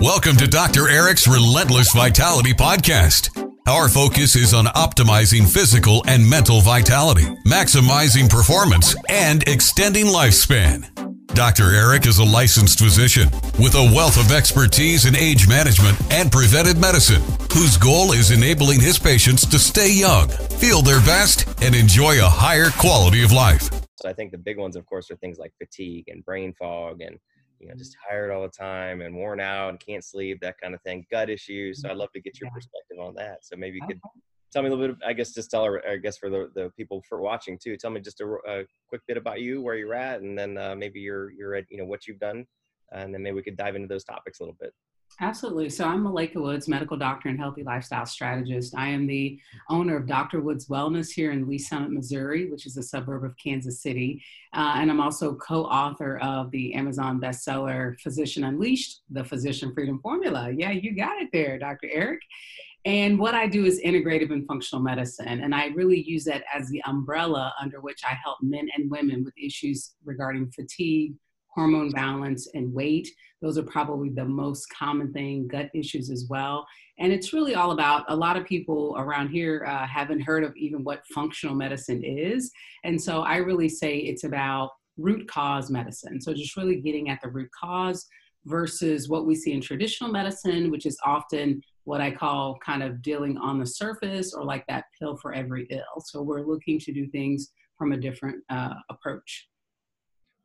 Welcome to Dr. Eric's Relentless Vitality Podcast. Our focus is on optimizing physical and mental vitality, maximizing performance, and extending lifespan. Dr. Eric is a licensed physician with a wealth of expertise in age management and preventive medicine, whose goal is enabling his patients to stay young, feel their best, and enjoy a higher quality of life. So I think the big ones, of course, are things like fatigue and brain fog and you know just tired all the time and worn out and can't sleep that kind of thing gut issues so i'd love to get your perspective on that so maybe you could tell me a little bit i guess just tell her i guess for the, the people for watching too tell me just a, a quick bit about you where you're at and then uh, maybe you're you're at you know what you've done and then maybe we could dive into those topics a little bit Absolutely. So I'm Malaika Woods, medical doctor and healthy lifestyle strategist. I am the owner of Dr. Woods Wellness here in Lee's Summit, Missouri, which is a suburb of Kansas City. Uh, and I'm also co-author of the Amazon bestseller Physician Unleashed, the Physician Freedom Formula. Yeah, you got it there, Dr. Eric. And what I do is integrative and functional medicine. And I really use that as the umbrella under which I help men and women with issues regarding fatigue, hormone balance, and weight those are probably the most common thing, gut issues as well. And it's really all about a lot of people around here uh, haven't heard of even what functional medicine is. And so I really say it's about root cause medicine. So just really getting at the root cause versus what we see in traditional medicine, which is often what I call kind of dealing on the surface or like that pill for every ill. So we're looking to do things from a different uh, approach.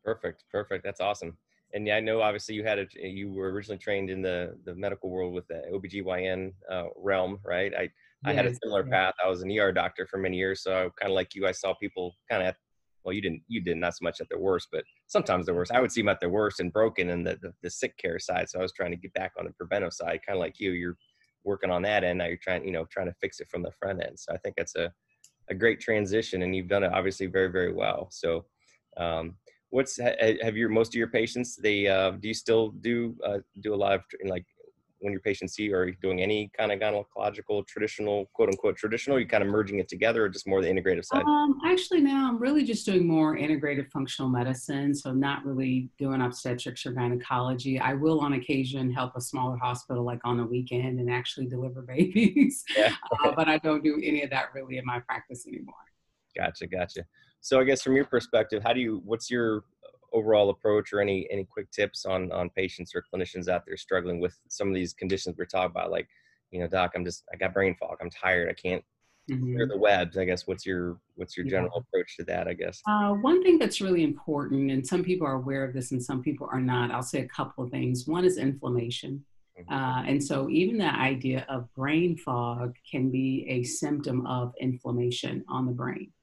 Perfect, perfect. That's awesome and yeah, I know obviously you had a, you were originally trained in the the medical world with the OBGYN uh, realm, right? I yes, I had a similar path. I was an ER doctor for many years, so I kind of like you, I saw people kind of well, you didn't you did not so much at their worst, but sometimes their worst. I would see them at their worst and broken in the, the, the sick care side. So I was trying to get back on the preventive side, kind of like you. You're working on that end now. You're trying you know trying to fix it from the front end. So I think that's a a great transition, and you've done it obviously very very well. So um, what's have your most of your patients they uh, do you still do uh, do a lot of like when your patients see are you doing any kind of gynecological traditional quote unquote traditional you kind of merging it together or just more the integrative side? Um, actually now i'm really just doing more integrative functional medicine so not really doing obstetrics or gynecology. I will on occasion help a smaller hospital like on the weekend and actually deliver babies yeah. uh, but i don't do any of that really in my practice anymore. Gotcha gotcha so I guess from your perspective, how do you? What's your overall approach, or any any quick tips on on patients or clinicians out there struggling with some of these conditions we're talking about? Like, you know, doc, I'm just I got brain fog. I'm tired. I can't mm-hmm. clear the webs. I guess what's your what's your general yeah. approach to that? I guess. Uh, one thing that's really important, and some people are aware of this, and some people are not. I'll say a couple of things. One is inflammation. Mm-hmm. Uh, and so, even the idea of brain fog can be a symptom of inflammation on the brain.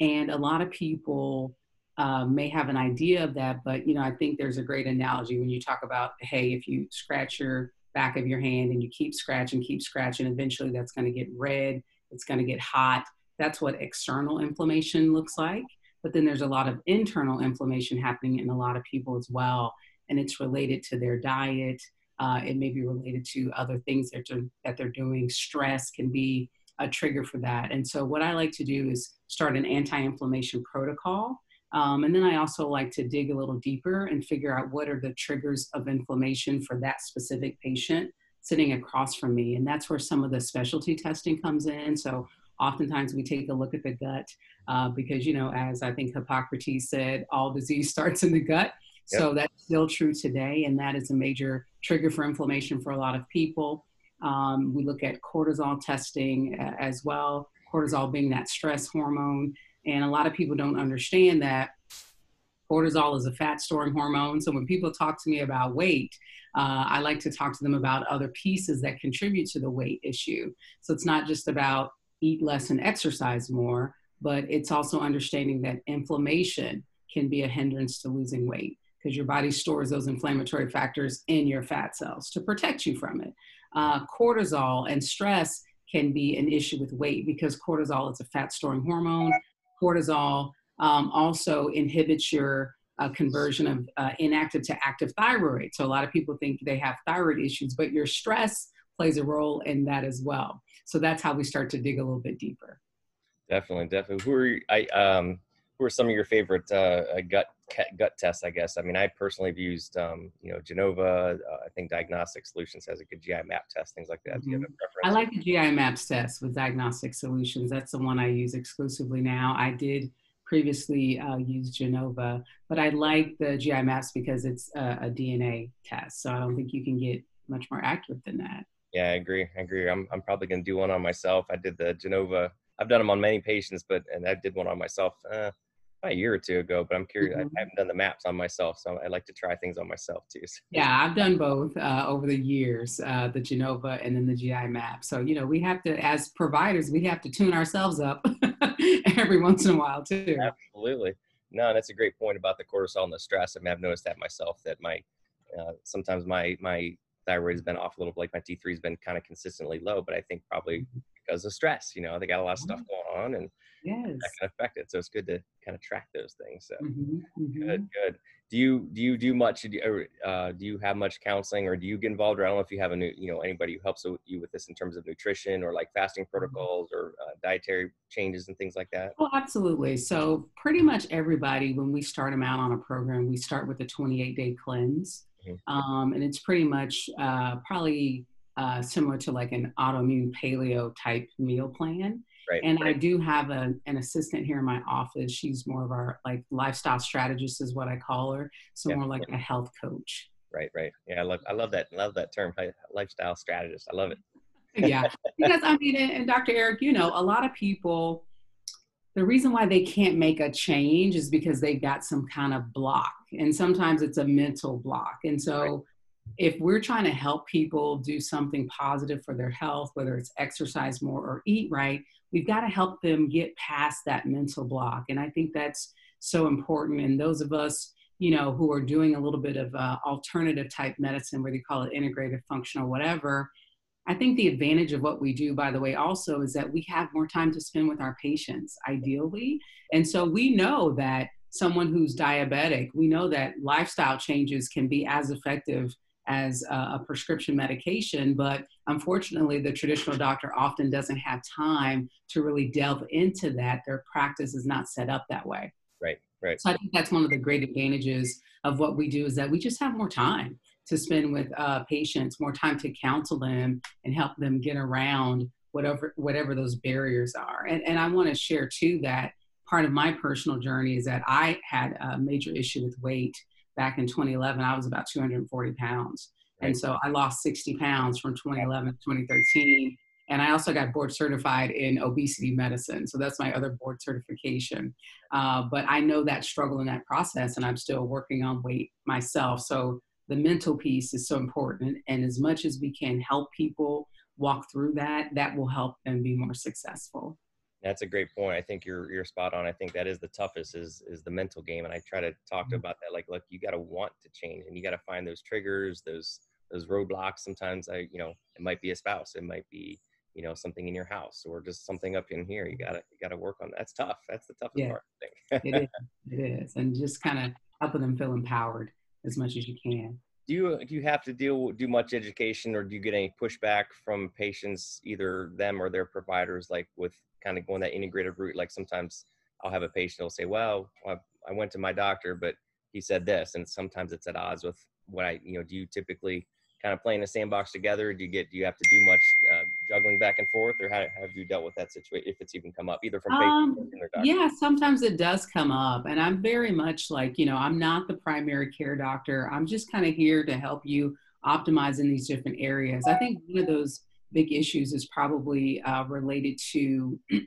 And a lot of people uh, may have an idea of that, but you know, I think there's a great analogy when you talk about, hey, if you scratch your back of your hand and you keep scratching, keep scratching, eventually that's going to get red, it's going to get hot. That's what external inflammation looks like. But then there's a lot of internal inflammation happening in a lot of people as well, and it's related to their diet. Uh, it may be related to other things that they're, that they're doing. Stress can be a trigger for that. And so, what I like to do is start an anti inflammation protocol. Um, and then I also like to dig a little deeper and figure out what are the triggers of inflammation for that specific patient sitting across from me. And that's where some of the specialty testing comes in. So, oftentimes we take a look at the gut uh, because, you know, as I think Hippocrates said, all disease starts in the gut. Yep. So, that's still true today. And that is a major trigger for inflammation for a lot of people. Um, we look at cortisol testing as well, cortisol being that stress hormone. And a lot of people don't understand that cortisol is a fat storing hormone. So when people talk to me about weight, uh, I like to talk to them about other pieces that contribute to the weight issue. So it's not just about eat less and exercise more, but it's also understanding that inflammation can be a hindrance to losing weight because your body stores those inflammatory factors in your fat cells to protect you from it uh, cortisol and stress can be an issue with weight because cortisol is a fat storing hormone. Cortisol um, also inhibits your uh, conversion of uh, inactive to active thyroid. So a lot of people think they have thyroid issues, but your stress plays a role in that as well. So that's how we start to dig a little bit deeper. Definitely, definitely. Who are you, I um who are some of your favorite uh, uh gut gut tests? I guess. I mean, I personally have used, um, you know, Genova. Uh, I think Diagnostic Solutions has a good GI map test, things like that. Mm-hmm. I like the GI maps test with Diagnostic Solutions. That's the one I use exclusively now. I did previously uh, use Genova, but I like the GI maps because it's a, a DNA test. So I don't think you can get much more accurate than that. Yeah, I agree. I agree. I'm, I'm probably going to do one on myself. I did the Genova. I've done them on many patients, but and I did one on myself uh, a year or two ago. But I'm curious. Mm-hmm. I haven't done the maps on myself, so I like to try things on myself too. So. Yeah, I've done both uh, over the years, uh, the Genova and then the GI map. So you know, we have to, as providers, we have to tune ourselves up every once in a while too. Absolutely. No, that's a great point about the cortisol and the stress. I mean, I've noticed that myself. That my uh, sometimes my my thyroid has been off a little, bit, like my T3 has been kind of consistently low, but I think probably mm-hmm. Because of stress, you know, they got a lot of stuff mm-hmm. going on and yes. that can affect it. So it's good to kind of track those things. So mm-hmm. Mm-hmm. good, good. Do you, do you do much, do you, uh, do you have much counseling or do you get involved? Or I don't know if you have a new, you know, anybody who helps you with this in terms of nutrition or like fasting mm-hmm. protocols or uh, dietary changes and things like that? Oh, absolutely. So pretty much everybody, when we start them out on a program, we start with a 28 day cleanse. Mm-hmm. Um, and it's pretty much uh, probably uh, similar to like an autoimmune paleo type meal plan. Right, and right. I do have a, an assistant here in my office. She's more of our like lifestyle strategist is what I call her. So yeah. more like a health coach. Right, right. Yeah, I love I love that love that term, lifestyle strategist. I love it. yeah, because I mean, and Dr. Eric, you know, a lot of people the reason why they can't make a change is because they've got some kind of block and sometimes it's a mental block and so if we're trying to help people do something positive for their health whether it's exercise more or eat right we've got to help them get past that mental block and i think that's so important and those of us you know who are doing a little bit of uh, alternative type medicine whether you call it integrative functional whatever I think the advantage of what we do, by the way, also is that we have more time to spend with our patients, ideally. And so we know that someone who's diabetic, we know that lifestyle changes can be as effective as a, prescription medication, but unfortunately, the traditional doctor often doesn't have time to really delve into that. Their practice is not set up that way. Right, right. So I think that's one of the great advantages of what we do is that we just have more time to spend with uh, patients, more time to counsel them and help them get around whatever whatever those barriers are. And, and I want to share too that part of my personal journey is that I had a major issue with weight back in 2011. I was about 240 pounds. And so I lost 60 pounds from 2011 to 2013. And I also got board certified in obesity medicine. So that's my other board certification. Uh, but I know that struggle in that process, and I'm still working on weight myself. So the mental piece is so important. And as much as we can help people walk through that, that will help them be more successful. That's a great point. I think you're you're spot on. I think that is the toughest is is the mental game. And I try to talk mm-hmm. about that. Like, look, you got to want to change, and you got to find those triggers, those those roadblocks. Sometimes I, you know, it might be a spouse, it might be you know something in your house or just something up in here you gotta you gotta work on that. that's tough that's the toughest yeah, part I think. it is it is and just kind of helping them feel empowered as much as you can. Do you do you have to deal do much education, or do you get any pushback from patients, either them or their providers, like with kind of going that integrated route? Like sometimes I'll have a patient who'll say, "Well, I went to my doctor, but he said this," and sometimes it's at odds with what I you know. Do you typically kind of play in the sandbox together? Do you get do you have to do much uh, juggling back and forth, or how have you dealt with that situation if it's even come up, either from um, Yeah, sometimes it does come up, and I'm very much like you know I'm not the primary care doctor. I'm just kind of here to help you optimize in these different areas. I think one of those big issues is probably uh, related to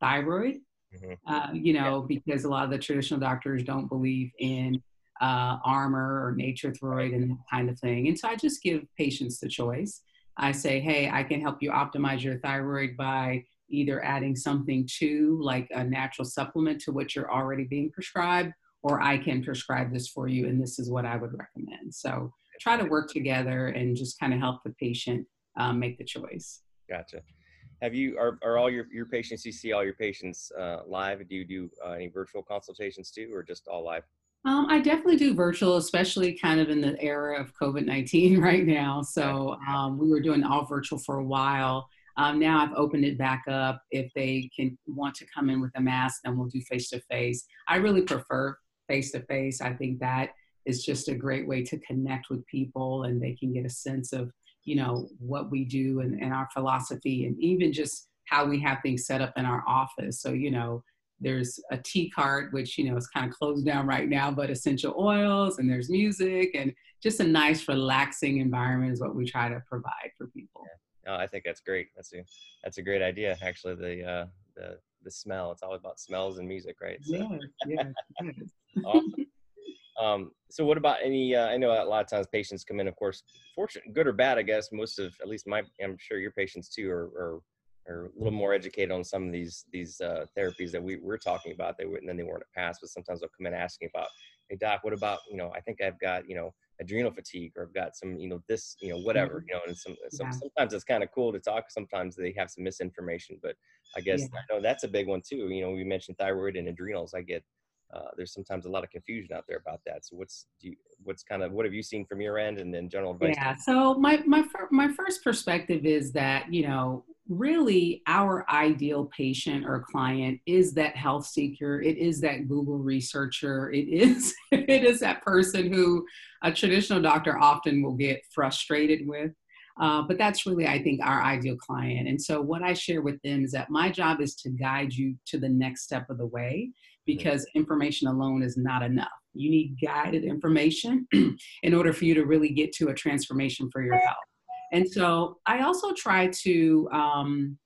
thyroid. Mm-hmm. Uh, you know, yeah. because a lot of the traditional doctors don't believe in uh, Armour or Nature-Throid and that kind of thing. And so I just give patients the choice. I say, hey, I can help you optimize your thyroid by either adding something to, like a natural supplement to what you're already being prescribed, or I can prescribe this for you, and this is what I would recommend. So try to work together and just kind of help the patient um, make the choice. Gotcha. Have you are, are all your, your patients you see all your patients uh, live? Do you do uh, any virtual consultations too, or just all live? Um, I definitely do virtual, especially kind of in the era of COVID 19 right now. So um, we were doing all virtual for a while. Um, now I've opened it back up. If they can want to come in with a mask, then we'll do face to face. I really prefer face to face. I think that is just a great way to connect with people and they can get a sense of, you know, what we do and, and our philosophy and even just how we have things set up in our office. So, you know, there's a tea cart, which, you know, is kind of closed down right now, but essential oils and there's music and just a nice relaxing environment is what we try to provide for people. Yeah. Oh, I think that's great. That's a, that's a great idea. Actually, the, uh, the, the smell, it's all about smells and music, right? So. Yeah. Yeah. awesome. Um, so what about any, uh, I know a lot of times patients come in, of course, fortunate, good or bad, I guess most of, at least my, I'm sure your patients too are, are, are a little more educated on some of these, these, uh, therapies that we we're talking about. They wouldn't, then they weren't past, but sometimes they'll come in asking about, Hey doc, what about, you know, I think I've got, you know, adrenal fatigue or I've got some, you know, this, you know, whatever, mm-hmm. you know, and some, some yeah. sometimes it's kind of cool to talk. Sometimes they have some misinformation, but I guess yeah. I know that's a big one too. You know, we mentioned thyroid and adrenals. I get, uh, there's sometimes a lot of confusion out there about that. So what's you, what's kind of what have you seen from your end, and then general advice? Yeah. So my my my first perspective is that you know really our ideal patient or client is that health seeker. It is that Google researcher. It is it is that person who a traditional doctor often will get frustrated with. Uh, but that's really, I think, our ideal client. And so, what I share with them is that my job is to guide you to the next step of the way because information alone is not enough. You need guided information in order for you to really get to a transformation for your health. And so I also try to um,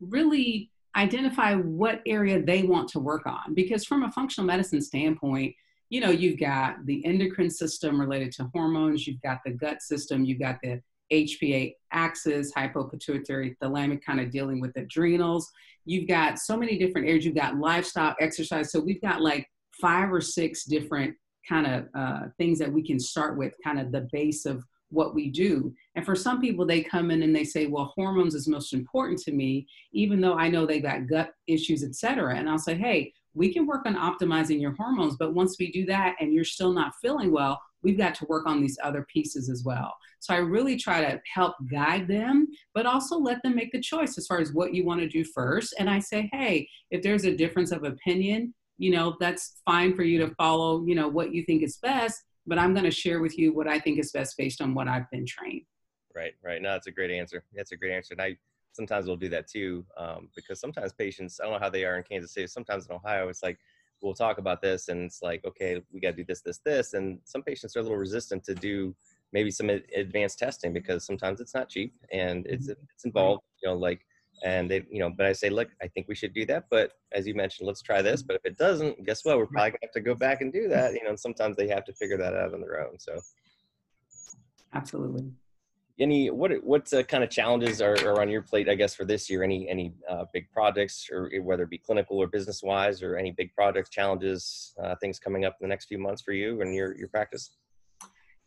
really identify what area they want to work on because from a functional medicine standpoint, you know, you've got the endocrine system related to hormones, you've got the gut system, you've got the HPA axis, hypopituitary thalamic kind of dealing with adrenals. You've got so many different areas. You've got lifestyle, exercise. So we've got like five or six different kind of uh, things that we can start with, kind of the base of what we do. And for some people, they come in and they say, well, hormones is most important to me, even though I know they got gut issues, et cetera. And I'll say, hey, we can work on optimizing your hormones, but once we do that and you're still not feeling well, we've got to work on these other pieces as well. So I really try to help guide them, but also let them make the choice as far as what you want to do first. And I say, hey, if there's a difference of opinion, you know, that's fine for you to follow, you know, what you think is best, but I'm going to share with you what I think is best based on what I've been trained. Right, right. No, that's a great answer. That's a great answer. And I sometimes will do that too, um, because sometimes patients, I don't know how they are in Kansas City. Sometimes in Ohio, it's like, we'll talk about this and it's like okay we got to do this this this and some patients are a little resistant to do maybe some advanced testing because sometimes it's not cheap and it's mm-hmm. it's involved you know like and they you know but i say look i think we should do that but as you mentioned let's try this but if it doesn't guess what? We're probably gonna have to go back and do that you know and sometimes they have to figure that out on their own so. Absolutely. Any what what uh, kind of challenges are, are, on your plate i guess for this year? Any any uh, big projects or whether it be clinical or business wise or any big projects challenges uh, things coming up in the next few months for you and your your practice?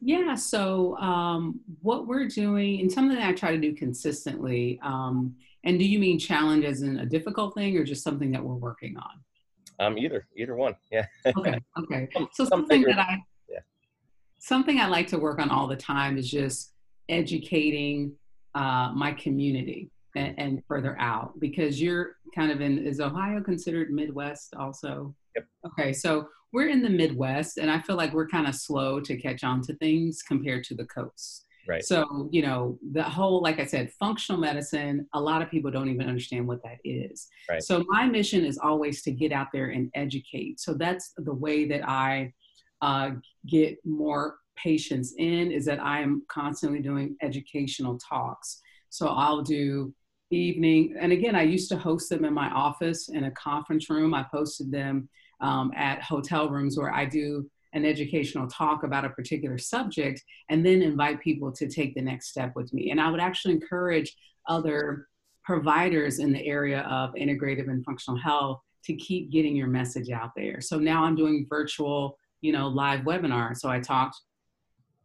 Yeah so um, what we're doing and something that i try to do consistently um, and do you mean challenge as in a difficult thing or just something that we're working on? Um either either one yeah. Okay okay. So something that i yeah. something i like to work on all the time is just educating uh, my community and, and, further out because you're kind of in is ohio considered midwest also? Yep. okay so we're in the midwest and i feel like we're kind of slow to catch on to things compared to the coast right so you know the whole like i said functional medicine a lot of people don't even understand what that is right. so my mission is always to get out there and educate so that's the way that i uh, get more patients in is that I am constantly doing educational talks. So I'll do evening, and again, I used to host them in my office in a conference room. I posted them um, at hotel rooms where I do an educational talk about a particular subject and then invite people to take the next step with me. And I would actually encourage other providers in the area of integrative and functional health to keep getting your message out there. So now I'm doing virtual, you know, live webinars. So I talked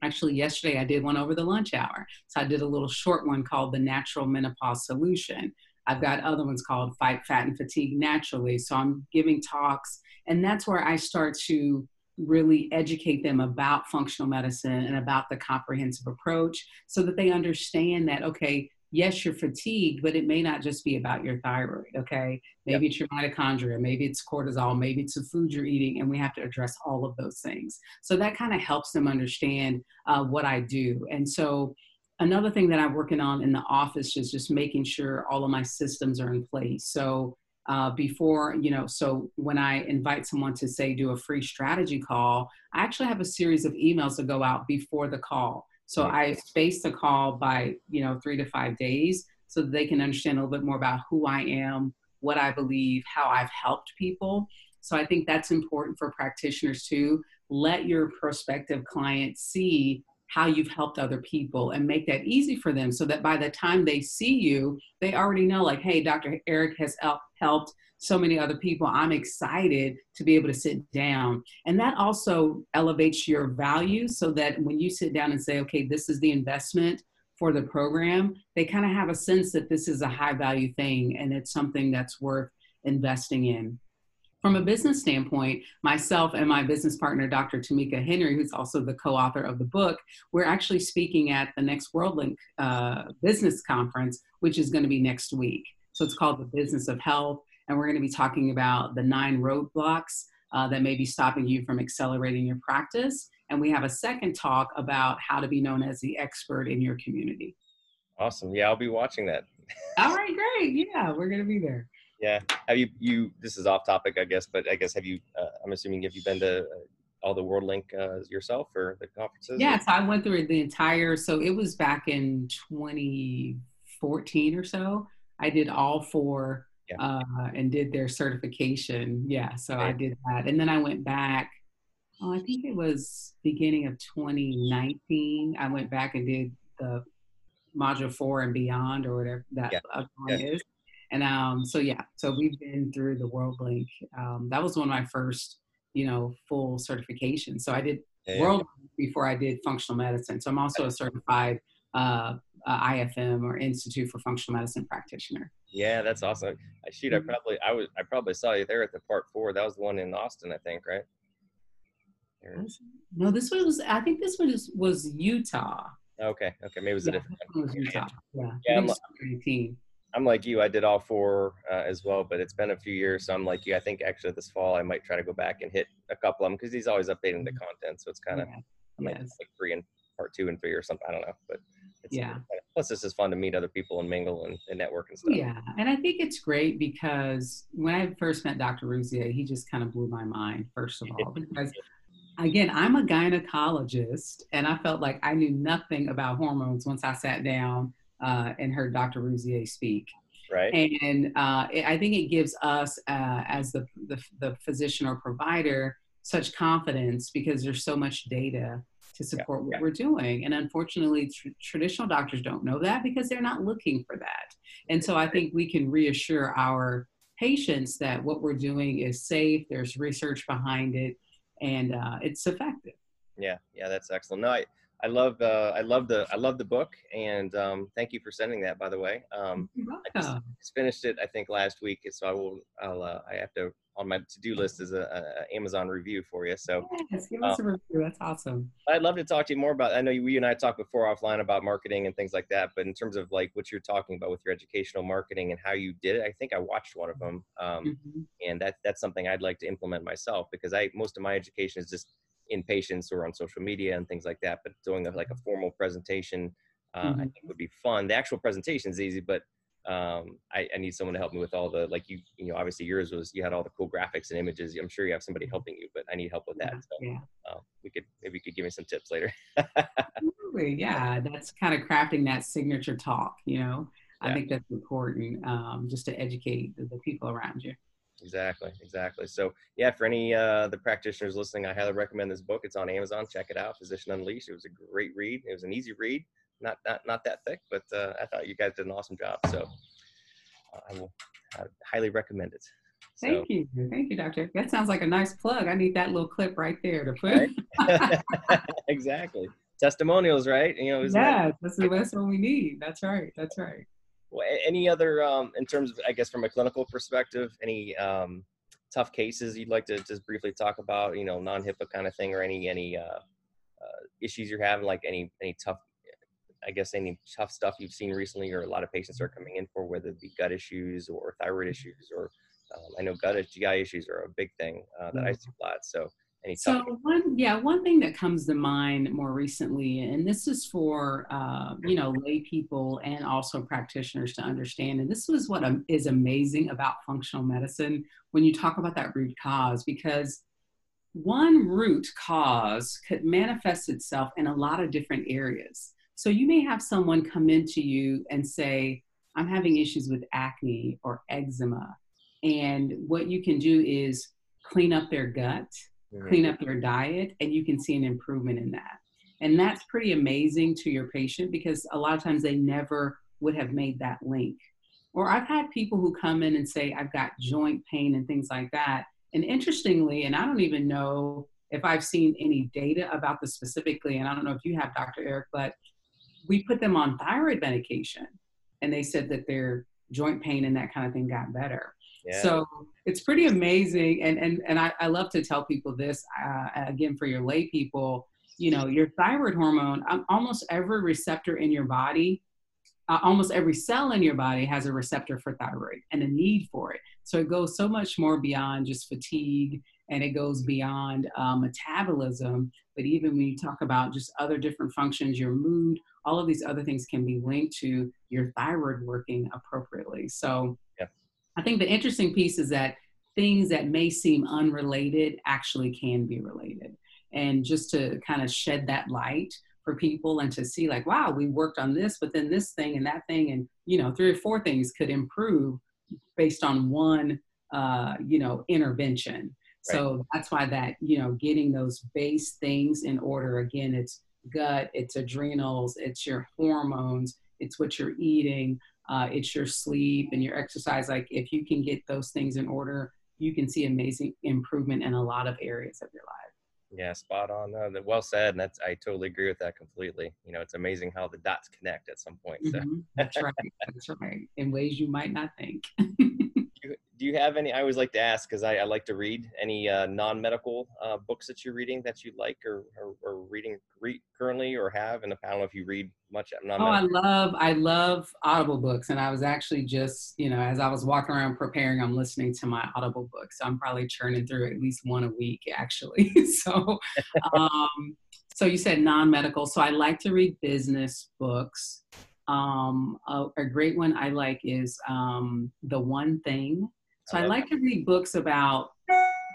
Actually, yesterday I did one over the lunch hour. So I did a little short one called The Natural Menopause Solution. I've got other ones called Fight Fat and Fatigue Naturally. So I'm giving talks, and that's where I start to really educate them about functional medicine and about the comprehensive approach so that they understand that, okay, yes, you're fatigued, but it may not just be about your thyroid, okay? Maybe yep. it's your mitochondria, maybe it's cortisol, maybe it's the food you're eating, and we have to address all of those things. So that kind of helps them understand uh, what I do. And so another thing that I'm working on in the office is just making sure all of my systems are in place. So uh, before, you know, so when I invite someone to say do a free strategy call, I actually have a series of emails that go out before the call. So I space the call by, you know, three to five days so that they can understand a little bit more about who I am, what I believe, how I've helped people. So I think that's important for practitioners too. Let your prospective client see how you've helped other people and make that easy for them so that by the time they see you, they already know, like, hey, Dr. Eric has helped so many other people. I'm excited to be able to sit down. And that also elevates your value so that when you sit down and say, okay, this is the investment for the program, they kind of have a sense that this is a high value thing and it's something that's worth investing in. From a business standpoint, myself and my business partner, Dr. Tamika Henry, who's also the co author of the book, we're actually speaking at the next WorldLink uh, Business Conference, which is going to be next week. So it's called The Business of Health and we're going to be talking about the nine roadblocks uh, that may be stopping you from accelerating your practice. And we have a second talk about how to be known as the expert in your community. Awesome. Yeah, I'll be watching that. All right, great. Yeah, we're going to be there. Yeah. Have you, you, this is off topic, I guess, but I guess have you, uh, I'm assuming, have you been to uh, all the World Link uh, yourself or the conferences? Yeah, so I went through the entire, so it was back in 2014 or so. I did all four yeah. uh, and did their certification. Yeah, so right. I did that. And then I went back, oh, I think it was beginning of 2019. I went back and did the module four and beyond or whatever that yeah. yeah. is. And um, so, yeah, so we've been through the World Link. Um, that was one of my first, you know, full certifications. So I did yeah, World before I did functional medicine. So I'm also a certified uh, uh, IFM or Institute for Functional Medicine practitioner. Yeah, that's awesome. Shoot, I mm-hmm. probably I was I probably saw you there at the part four. That was the one in Austin, I think, right? No, this one was. I think this one was, was Utah. Okay, okay, maybe it was yeah, a different one. Was Utah. Yeah, yeah. I'm, I'm like you. I did all four uh, as well, but it's been a few years, so I'm like you. I think actually this fall I might try to go back and hit a couple of them because he's always updating the mm-hmm. content, so it's kind of yeah. yes. like three and part two and three or something. I don't know, but it's, yeah. Plus, this is fun to meet other people and mingle and, and network and stuff. Yeah, and I think it's great because when I first met Dr. Rouzier, he just kind of blew my mind. First of all, because again, I'm a gynecologist, and I felt like I knew nothing about hormones once I sat down uh, and heard Dr. Rouzier speak. Right. And uh, it, I think it gives us, uh, as the, the the physician or provider, such confidence because there's so much data to support yeah, what yeah. we're doing. And unfortunately, tr- traditional doctors don't know that because they're not looking for that. And so I think we can reassure our patients that what we're doing is safe, there's research behind it, and uh, it's effective. Yeah, yeah, that's excellent. No, I, I love uh, I love the I love the book, and um, thank you for sending that. By the way, um, I just, just, finished it I think last week, so I will I'll uh, I have to on my to-do list is a, a, Amazon review for you. So yes, give us uh, a review. That's awesome. I'd love to talk to you more about. I know you and I talked before offline about marketing and things like that, but in terms of like what you're talking about with your educational marketing and how you did it, I think I watched one of them, um, mm-hmm. and that that's something I'd like to implement myself because I most of my education is just in patients or on social media and things like that. But doing a, like a formal presentation, uh, mm-hmm. I think would be fun. The actual presentation is easy, but um, I, I, need someone to help me with all the like you you know obviously yours was you had all the cool graphics and images i'm sure you have somebody helping you but i need help with that so yeah. Uh, we could maybe you could give me some tips later Absolutely. yeah that's kind of crafting that signature talk you know yeah. i think that's important um, just to educate the, the, people around you exactly exactly so yeah for any uh the practitioners listening i highly recommend this book it's on amazon check it out physician unleashed it was a great read it was an easy read not not not that thick, but uh, I thought you guys did an awesome job. So uh, I will I highly recommend it. So, Thank you, thank you, doctor. That sounds like a nice plug. I need that little clip right there to put. Right? exactly. Testimonials, right? You know. Yeah, that's the best one we need. That's right. That's right. Well, any other, um, in terms of, I guess, from a clinical perspective, any um, tough cases you'd like to just briefly talk about? You know, non-HIPAA kind of thing, or any any uh, uh, issues you're having, like any any tough I guess any tough stuff you've seen recently, or a lot of patients are coming in for, whether it be gut issues or thyroid issues, or um, I know gut GI issues are a big thing uh, that I see a lot. So any so one yeah one thing that comes to mind more recently and this is for uh, you know lay people and also practitioners to understand and this was what is amazing about functional medicine when you talk about that root cause because one root cause could manifest itself in a lot of different areas. So you may have someone come into you and say i'm having issues with acne or eczema and what you can do is clean up their gut mm-hmm. clean up your diet, and you can see an improvement in that. And that's pretty amazing to your patient because a lot of times they never would have made that link. Or I've had people who come in and say, I've got joint pain and things like that. And interestingly, and I don't even know if I've seen any data about this specifically, and I don't know if you have, Dr. Eric, but we put them on thyroid medication and they said that their joint pain and that kind of thing got better. So it's pretty amazing. And, and, and I, I love to tell people this uh, again for your lay people, you know, your thyroid hormone, um, almost every receptor in your body, uh, almost every cell in your body has a receptor for thyroid and a need for it. So it goes so much more beyond just fatigue and it goes beyond uh, metabolism. But even when you talk about just other different functions, your mood, all of these other things can be linked to your thyroid working appropriately. So I think the interesting piece is that things that may seem unrelated actually can be related. And just to kind of shed that light for people and to see, like, wow, we worked on this, but then this thing and that thing, and, you know, three or four things could improve based on one, uh, you know, intervention. Right. So that's why that, you know, getting those base things in order again, it's gut, it's adrenals, it's your hormones, it's what you're eating, uh, it's your sleep and your exercise. Like if you can get those things in order, you can see amazing improvement in a lot of areas of your life. Yeah, spot on. Uh, well said, and that's I totally agree with that completely. You know, it's amazing how the dots connect at some point. So. Mm-hmm. That's right. That's right. In ways you might not think. do you have any? I always like to ask because I, I, like to read any uh, non-medical uh, books that you're reading that you like or, or, or reading re- currently or have. And I don't know if you read much. Oh, I love I love Audible books, and I was actually just you know as I was walking around preparing, I'm listening to my Audible books. So I'm probably churning through at least one a week actually. so. Um, so you said non-medical. So I like to read business books. Um, a, a, great one I like is um, The One Thing so I, I like to read books about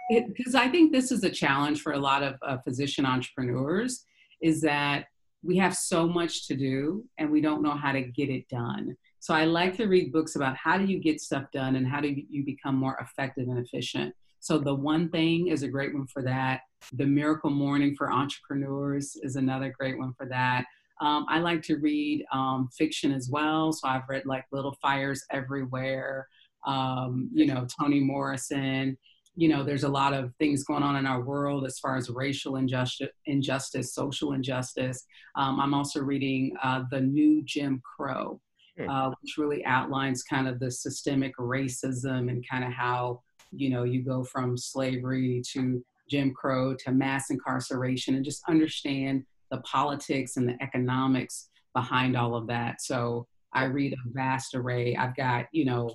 it because I think this is a challenge for a lot of uh, physician entrepreneurs is that we have so much to do and we don't know how to get it done. So I like to read books about how do you get stuff done and how do you become more effective and efficient. So the one thing is a great one for that. The Miracle Morning for Entrepreneurs is another great one for that. Um, I like to read um, fiction as well. So I've read like Little Fires Everywhere um, you know, Toni Morrison. You know, there's a lot of things going on in our world as far as racial injustice, injustice social injustice. Um, I'm also reading uh, The New Jim Crow, hmm. uh, which really outlines kind of the systemic racism and kind of how, you know, you go from slavery to Jim Crow to mass incarceration and just understand the politics and the economics behind all of that. So I read a vast array. I've got, you know,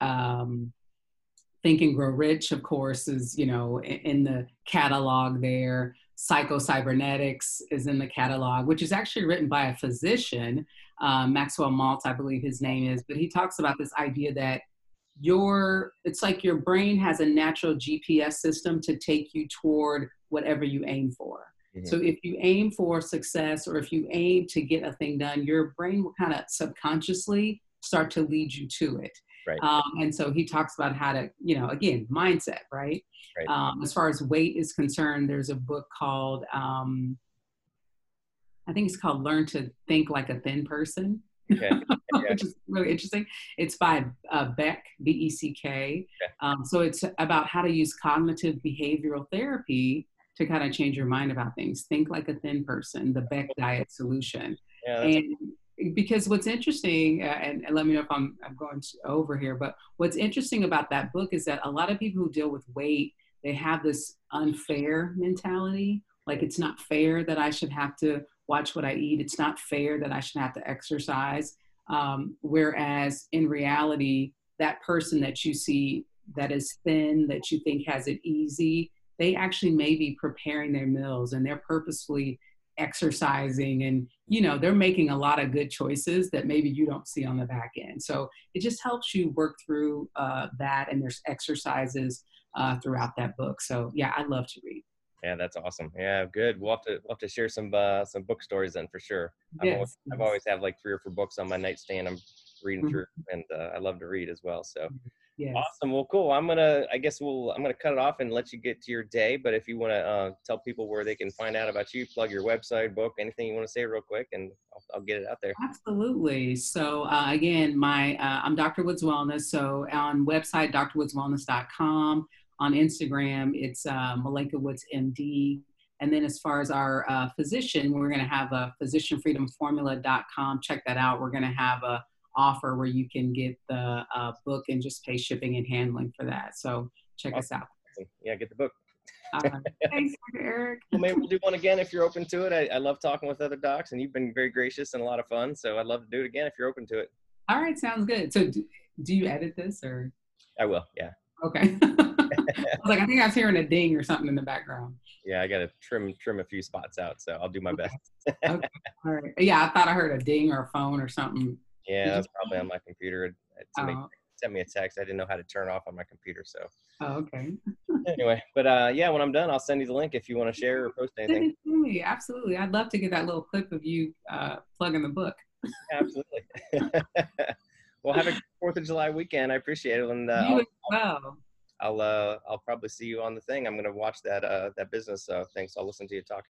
um, Think and Grow Rich, of course, is you know in, in the catalog there. Psycho-Cybernetics is in the catalog, which is actually written by a physician, uh, Maxwell Maltz, I believe his name is. But he talks about this idea that your it's like your brain has a natural GPS system to take you toward whatever you aim for. Mm-hmm. So if you aim for success or if you aim to get a thing done, your brain will kind of subconsciously start to lead you to it. Right. Um, and so he talks about how to, you know, again, mindset, right? right. Um, as far as weight is concerned, there's a book called, um, I think it's called Learn to Think Like a Thin Person. Okay. Yeah. which is really interesting. It's by uh, Beck, B E C K. Um, so it's about how to use cognitive behavioral therapy to kind of change your mind about things. Think like a thin person, the Beck diet solution. Yeah, and because what's interesting, uh, and, and, let me know if I'm, I'm going over here, but what's interesting about that book is that a lot of people who deal with weight, they have this unfair mentality. Like it's not fair that I should have to watch what I eat. It's not fair that I should have to exercise. Um, whereas in reality, that person that you see that is thin, that you think has it easy, they actually may be preparing their meals and they're purposefully exercising and you know they're making a lot of good choices that maybe you don't see on the back end so it just helps you work through uh, that and there's exercises uh, throughout that book so yeah i love to read yeah, that's awesome. Yeah, good. We'll have to we'll have to share some uh, some book stories then for sure. I've, always, yes. I've always have like three or four books on my nightstand. I'm reading mm-hmm. through, and uh, I love to read as well. So mm-hmm. Yes. awesome. Well, cool. I'm gonna I guess we'll I'm gonna cut it off and let you get to your day. But if you want to uh, tell people where they can find out about you, plug your website, book, anything you want to say real quick, and I'll, I'll get it out there. Absolutely. So uh, again, my uh, I'm Dr. Woods Wellness. So on website drwoodswellness.com on Instagram, it's uh, Malaika Woods MD. And then as far as our uh, physician, we're going to have a physicianfreedomformula.com. Check that out. We're going to have a offer where you can get the uh, book and just pay shipping and handling for that. So check awesome. us out. Yeah, get the book. Uh, thanks, Eric. well, maybe we'll do one again if you're open to it. I, I love talking with other docs, and you've been very gracious and a lot of fun. So I'd love to do it again if you're open to it. All right, sounds good. So do, do you edit this or? I will. Yeah. Okay. I was like, I think I was hearing a ding or something in the background. Yeah, I got to trim trim a few spots out, so I'll do my best. okay. All right. Yeah, I thought I heard a ding or a phone or something. Yeah, that's probably on my computer. It, oh. sent me a text. I didn't know how to turn off on my computer, so. Oh, okay. anyway, but uh, yeah, when I'm done, I'll send you the link if you want to share or post anything. Absolutely, I'd love to get that little clip of you uh, plugging the book. Absolutely. well, have a Fourth of July weekend. I appreciate it, and uh, you as well. I'll uh, I'll probably see you on the thing. I'm gonna watch that uh, that business uh, thing, so I'll listen to you talk.